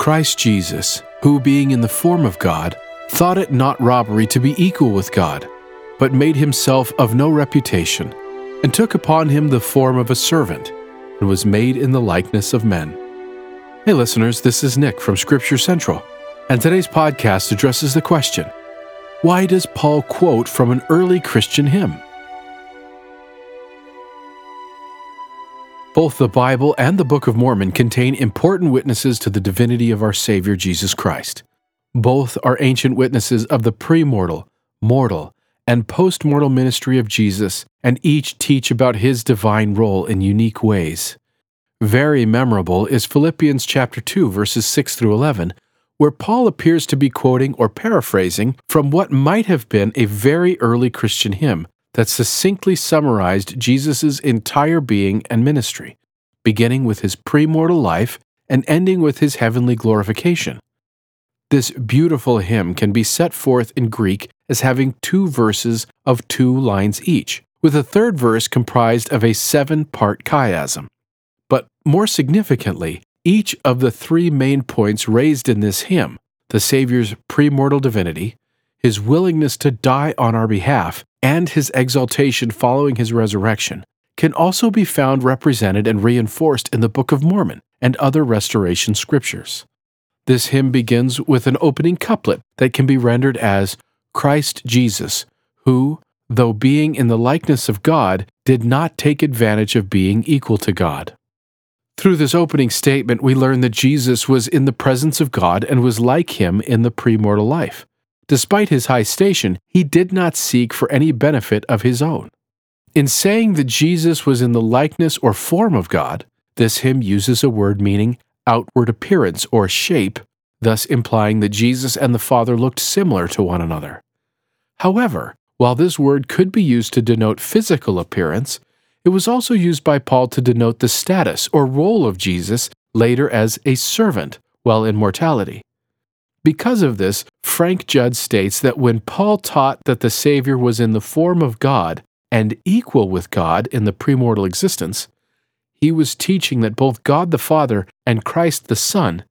Christ Jesus, who being in the form of God, thought it not robbery to be equal with God, but made himself of no reputation, and took upon him the form of a servant, and was made in the likeness of men. Hey, listeners, this is Nick from Scripture Central, and today's podcast addresses the question Why does Paul quote from an early Christian hymn? Both the Bible and the Book of Mormon contain important witnesses to the divinity of our Savior Jesus Christ. Both are ancient witnesses of the premortal, mortal, and postmortal ministry of Jesus, and each teach about his divine role in unique ways. Very memorable is Philippians chapter 2 verses 6 through 11, where Paul appears to be quoting or paraphrasing from what might have been a very early Christian hymn that succinctly summarized Jesus' entire being and ministry, beginning with his premortal life and ending with his heavenly glorification. This beautiful hymn can be set forth in Greek as having two verses of two lines each, with a third verse comprised of a seven part chiasm. But more significantly, each of the three main points raised in this hymn the Savior's premortal divinity, his willingness to die on our behalf, and his exaltation following his resurrection can also be found represented and reinforced in the Book of Mormon and other restoration scriptures. This hymn begins with an opening couplet that can be rendered as Christ Jesus, who, though being in the likeness of God, did not take advantage of being equal to God. Through this opening statement, we learn that Jesus was in the presence of God and was like him in the premortal life. Despite his high station, he did not seek for any benefit of his own. In saying that Jesus was in the likeness or form of God, this hymn uses a word meaning outward appearance or shape, thus implying that Jesus and the Father looked similar to one another. However, while this word could be used to denote physical appearance, it was also used by Paul to denote the status or role of Jesus later as a servant while in mortality. Because of this, Frank Judd states that when Paul taught that the Savior was in the form of God and equal with God in the premortal existence, he was teaching that both God the Father and Christ the Son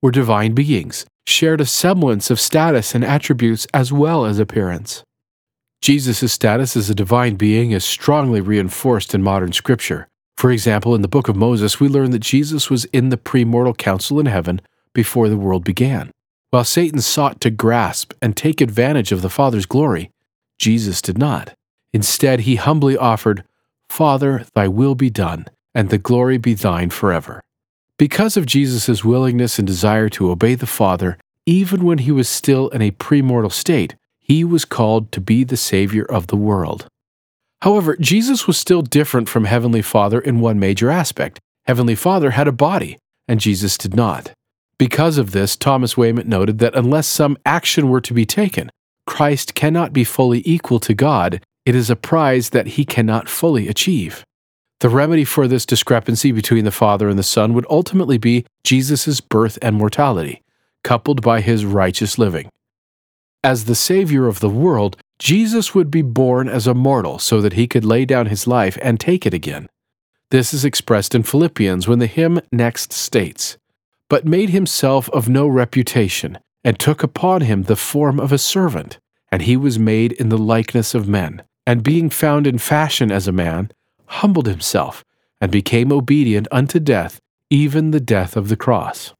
were divine beings, shared a semblance of status and attributes as well as appearance. Jesus' status as a divine being is strongly reinforced in modern scripture. For example, in the book of Moses, we learn that Jesus was in the premortal council in heaven before the world began. While Satan sought to grasp and take advantage of the Father's glory, Jesus did not. Instead, he humbly offered, Father, thy will be done, and the glory be thine forever. Because of Jesus' willingness and desire to obey the Father, even when he was still in a premortal state, he was called to be the Savior of the world. However, Jesus was still different from Heavenly Father in one major aspect. Heavenly Father had a body, and Jesus did not. Because of this, Thomas Wayment noted that unless some action were to be taken, Christ cannot be fully equal to God. It is a prize that he cannot fully achieve. The remedy for this discrepancy between the Father and the Son would ultimately be Jesus' birth and mortality, coupled by his righteous living. As the Savior of the world, Jesus would be born as a mortal so that he could lay down his life and take it again. This is expressed in Philippians when the hymn next states, but made himself of no reputation, and took upon him the form of a servant. And he was made in the likeness of men, and being found in fashion as a man, humbled himself, and became obedient unto death, even the death of the cross.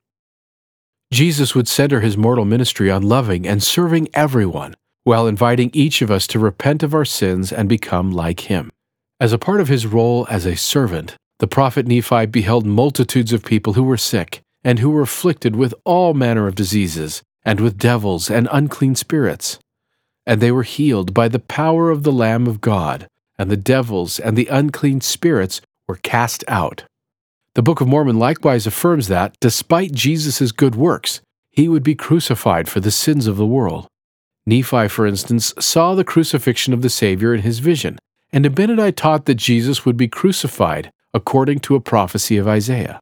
Jesus would center his mortal ministry on loving and serving everyone, while inviting each of us to repent of our sins and become like him. As a part of his role as a servant, the prophet Nephi beheld multitudes of people who were sick and who were afflicted with all manner of diseases, and with devils and unclean spirits. And they were healed by the power of the Lamb of God, and the devils and the unclean spirits were cast out. The Book of Mormon likewise affirms that, despite Jesus' good works, he would be crucified for the sins of the world. Nephi, for instance, saw the crucifixion of the Savior in his vision, and Abinadi taught that Jesus would be crucified according to a prophecy of Isaiah.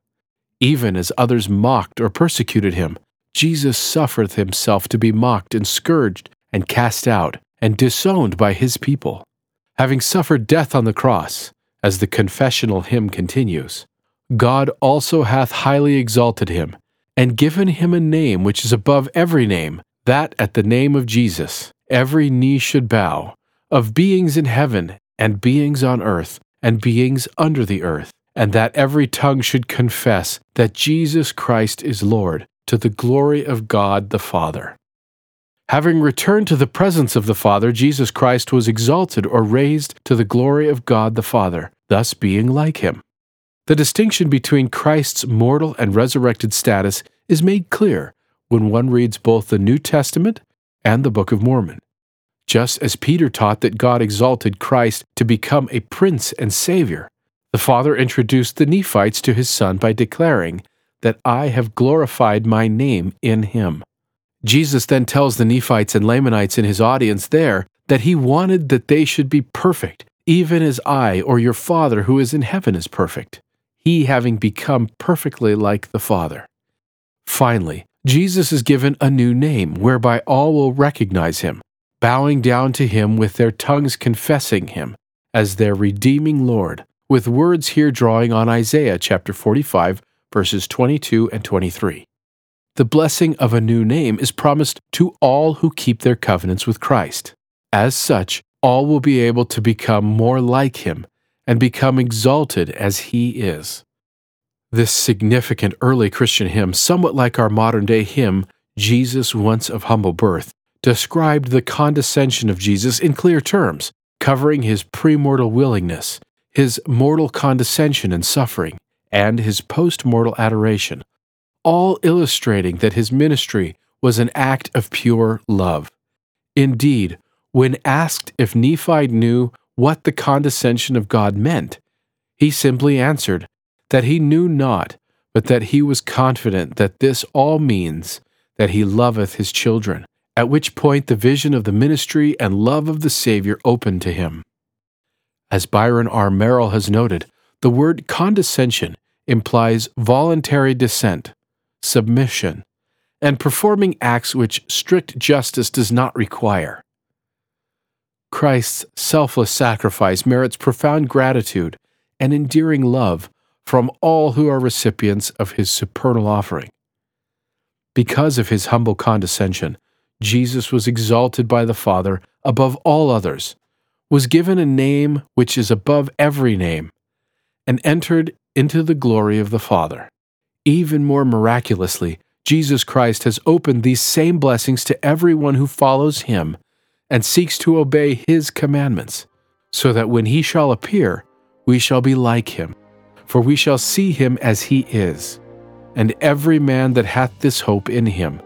Even as others mocked or persecuted him, Jesus suffered himself to be mocked and scourged and cast out and disowned by his people. Having suffered death on the cross, as the confessional hymn continues, God also hath highly exalted him, and given him a name which is above every name, that at the name of Jesus every knee should bow, of beings in heaven, and beings on earth, and beings under the earth, and that every tongue should confess that Jesus Christ is Lord, to the glory of God the Father. Having returned to the presence of the Father, Jesus Christ was exalted or raised to the glory of God the Father, thus being like him. The distinction between Christ's mortal and resurrected status is made clear when one reads both the New Testament and the Book of Mormon. Just as Peter taught that God exalted Christ to become a prince and savior, the Father introduced the Nephites to his Son by declaring that I have glorified my name in him. Jesus then tells the Nephites and Lamanites in his audience there that he wanted that they should be perfect, even as I or your Father who is in heaven is perfect, he having become perfectly like the Father. Finally, Jesus is given a new name whereby all will recognize him, bowing down to him with their tongues confessing him as their redeeming Lord, with words here drawing on Isaiah chapter 45, verses 22 and 23 the blessing of a new name is promised to all who keep their covenants with Christ. As such, all will be able to become more like him and become exalted as he is. This significant early Christian hymn, somewhat like our modern day hymn, Jesus Once of Humble Birth, described the condescension of Jesus in clear terms, covering his premortal willingness, his mortal condescension and suffering, and his post mortal adoration, all illustrating that his ministry was an act of pure love. Indeed, when asked if Nephi knew what the condescension of God meant, he simply answered that he knew not, but that he was confident that this all means that he loveth his children, at which point the vision of the ministry and love of the Savior opened to him. As Byron R. Merrill has noted, the word condescension implies voluntary descent, submission, and performing acts which strict justice does not require. Christ's selfless sacrifice merits profound gratitude and endearing love from all who are recipients of his supernal offering. Because of his humble condescension, Jesus was exalted by the Father above all others, was given a name which is above every name, and entered into the glory of the Father. Even more miraculously, Jesus Christ has opened these same blessings to everyone who follows him and seeks to obey his commandments, so that when he shall appear, we shall be like him, for we shall see him as he is. And every man that hath this hope in him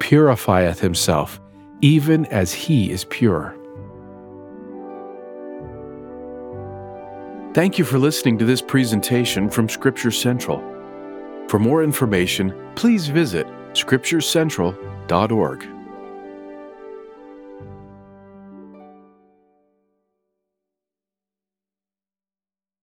purifieth himself, even as he is pure. Thank you for listening to this presentation from Scripture Central. For more information, please visit scripturecentral.org.